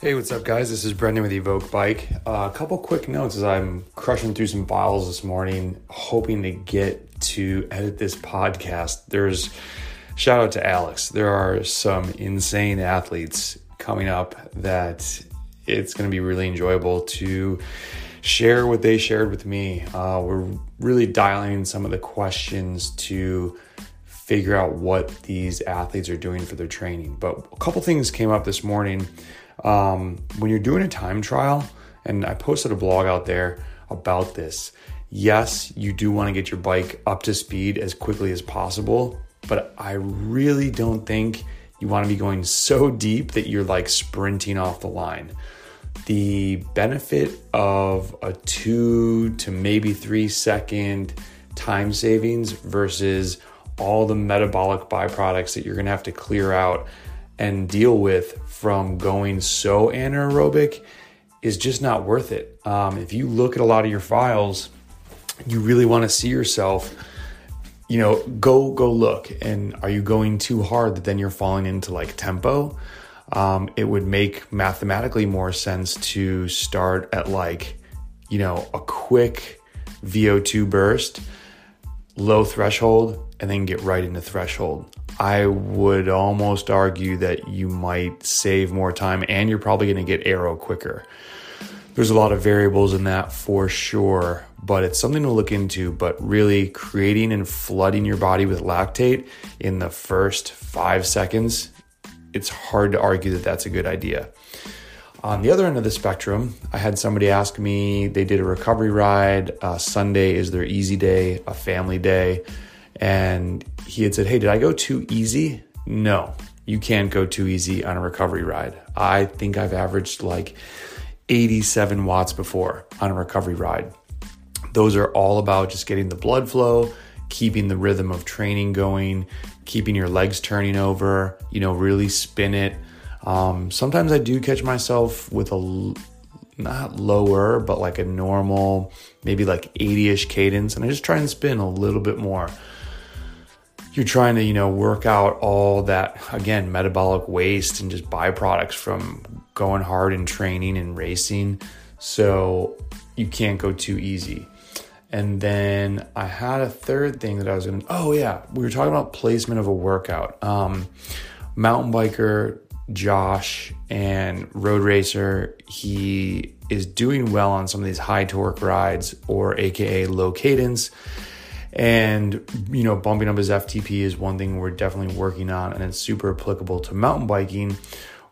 Hey, what's up, guys? This is Brendan with Evoke Bike. Uh, a couple quick notes as I'm crushing through some files this morning, hoping to get to edit this podcast. There's shout out to Alex. There are some insane athletes coming up that it's going to be really enjoyable to share what they shared with me. Uh, we're really dialing some of the questions to figure out what these athletes are doing for their training. But a couple things came up this morning um, when you're doing a time trial, and I posted a blog out there about this. Yes, you do want to get your bike up to speed as quickly as possible, but I really don't think you want to be going so deep that you're like sprinting off the line. The benefit of a two to maybe three second time savings versus all the metabolic byproducts that you're going to have to clear out and deal with from going so anaerobic is just not worth it. Um, if you look at a lot of your files, you really want to see yourself, you know, go go look. And are you going too hard that then you're falling into like tempo? Um, it would make mathematically more sense to start at like, you know, a quick VO2 burst, low threshold, and then get right into threshold. I would almost argue that you might save more time and you're probably going to get aero quicker. There's a lot of variables in that for sure, but it's something to look into. But really, creating and flooding your body with lactate in the first five seconds, it's hard to argue that that's a good idea. On the other end of the spectrum, I had somebody ask me, they did a recovery ride. Uh, Sunday is their easy day, a family day. And he had said, Hey, did I go too easy? No, you can't go too easy on a recovery ride. I think I've averaged like 87 watts before on a recovery ride. Those are all about just getting the blood flow, keeping the rhythm of training going, keeping your legs turning over, you know, really spin it. Um, sometimes I do catch myself with a not lower, but like a normal, maybe like 80 ish cadence, and I just try and spin a little bit more you're trying to, you know, work out all that, again, metabolic waste and just byproducts from going hard and training and racing. So you can't go too easy. And then I had a third thing that I was to, oh, yeah, we were talking about placement of a workout. Um, mountain biker Josh and road racer, he is doing well on some of these high torque rides or AKA low cadence and, you know, bumping up his FTP is one thing we're definitely working on, and it's super applicable to mountain biking.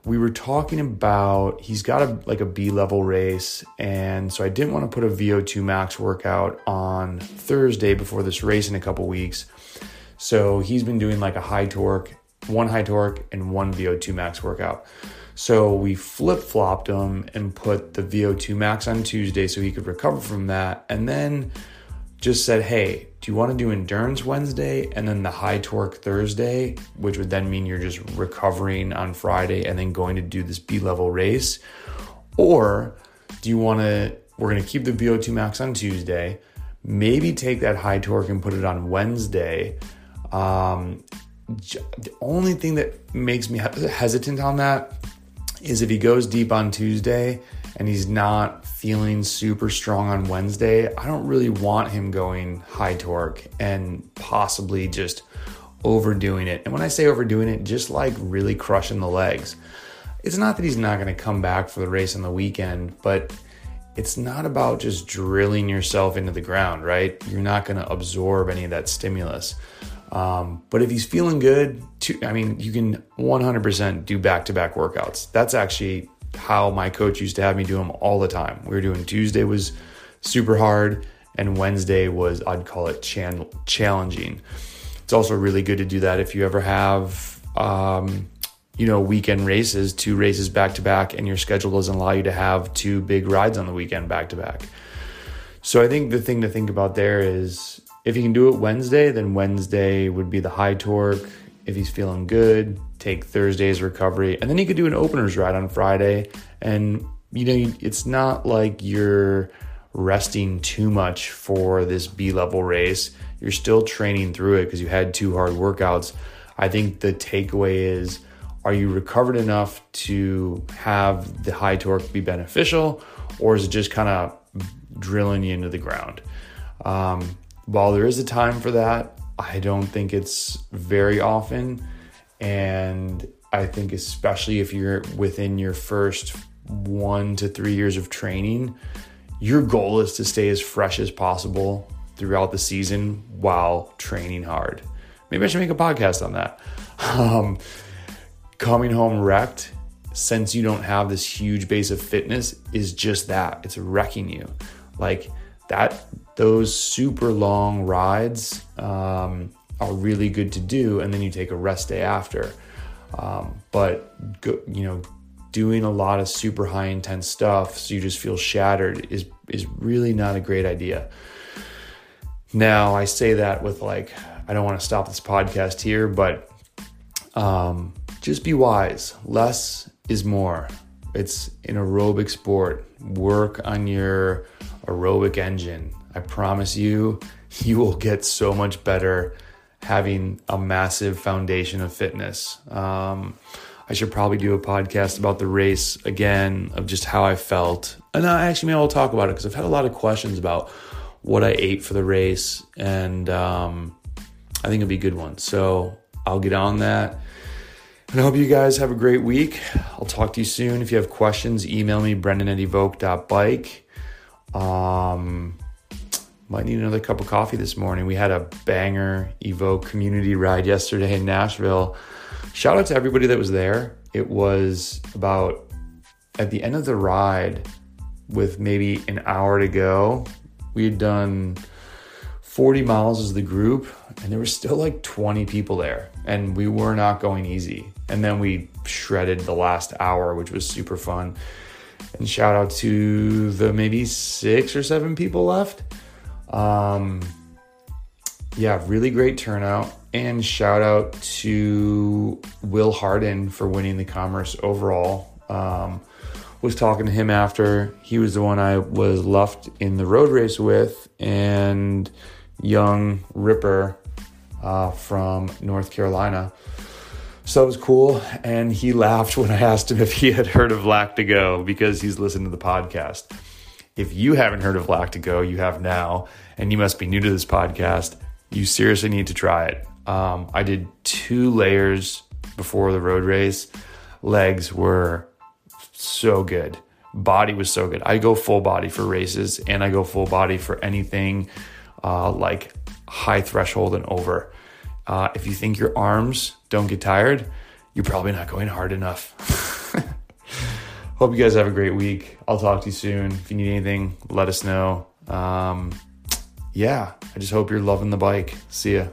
We were talking about he's got a like a B level race, and so I didn't want to put a VO2 max workout on Thursday before this race in a couple weeks. So he's been doing like a high torque, one high torque, and one VO2 max workout. So we flip flopped him and put the VO2 max on Tuesday so he could recover from that. And then just said, hey, do you want to do endurance Wednesday and then the high torque Thursday, which would then mean you're just recovering on Friday and then going to do this B level race? Or do you want to, we're going to keep the VO2 max on Tuesday, maybe take that high torque and put it on Wednesday? Um, the only thing that makes me hesitant on that is if he goes deep on Tuesday and he's not feeling super strong on Wednesday, I don't really want him going high torque and possibly just overdoing it. And when I say overdoing it, just like really crushing the legs. It's not that he's not going to come back for the race on the weekend, but it's not about just drilling yourself into the ground, right? You're not going to absorb any of that stimulus. Um, but if he's feeling good, to, I mean, you can 100% do back to back workouts. That's actually how my coach used to have me do them all the time. We were doing Tuesday was super hard, and Wednesday was, I'd call it chan- challenging. It's also really good to do that if you ever have, um, you know, weekend races, two races back to back, and your schedule doesn't allow you to have two big rides on the weekend back to back. So I think the thing to think about there is if you can do it Wednesday, then Wednesday would be the high torque. If he's feeling good, take Thursday's recovery, and then he could do an openers ride on Friday. And you know, it's not like you're resting too much for this B level race. You're still training through it because you had two hard workouts. I think the takeaway is Are you recovered enough to have the high torque be beneficial, or is it just kind of drilling you into the ground? Um, while there is a time for that, I don't think it's very often. And I think, especially if you're within your first one to three years of training, your goal is to stay as fresh as possible throughout the season while training hard. Maybe I should make a podcast on that. Um, coming home wrecked, since you don't have this huge base of fitness, is just that it's wrecking you. Like that, those super long rides um, are really good to do, and then you take a rest day after. Um, but go, you know, doing a lot of super high intense stuff so you just feel shattered is is really not a great idea. Now, I say that with like I don't want to stop this podcast here, but um, just be wise. Less is more. It's an aerobic sport. Work on your aerobic engine. I promise you, you will get so much better having a massive foundation of fitness. Um, I should probably do a podcast about the race again of just how I felt. And I actually maybe I'll talk about it because I've had a lot of questions about what I ate for the race, and um, I think it'll be a good one. So I'll get on that. And I hope you guys have a great week. I'll talk to you soon. If you have questions, email me, brendan at evoke.bike. Um, might need another cup of coffee this morning. We had a banger Evoke community ride yesterday in Nashville. Shout out to everybody that was there. It was about at the end of the ride, with maybe an hour to go, we had done 40 miles as the group, and there were still like 20 people there, and we were not going easy. And then we shredded the last hour, which was super fun. And shout out to the maybe six or seven people left um, yeah, really great turnout. And shout out to Will Harden for winning the Commerce overall. Um, was talking to him after he was the one I was left in the road race with, and young Ripper uh, from North Carolina. So it was cool. And he laughed when I asked him if he had heard of Lactigo because he's listened to the podcast. If you haven't heard of Lactigo, you have now, and you must be new to this podcast. You seriously need to try it. Um, I did two layers before the road race. Legs were so good. Body was so good. I go full body for races, and I go full body for anything uh, like high threshold and over. Uh, if you think your arms don't get tired, you're probably not going hard enough. Hope you guys have a great week. I'll talk to you soon. If you need anything, let us know. Um, yeah, I just hope you're loving the bike. See ya.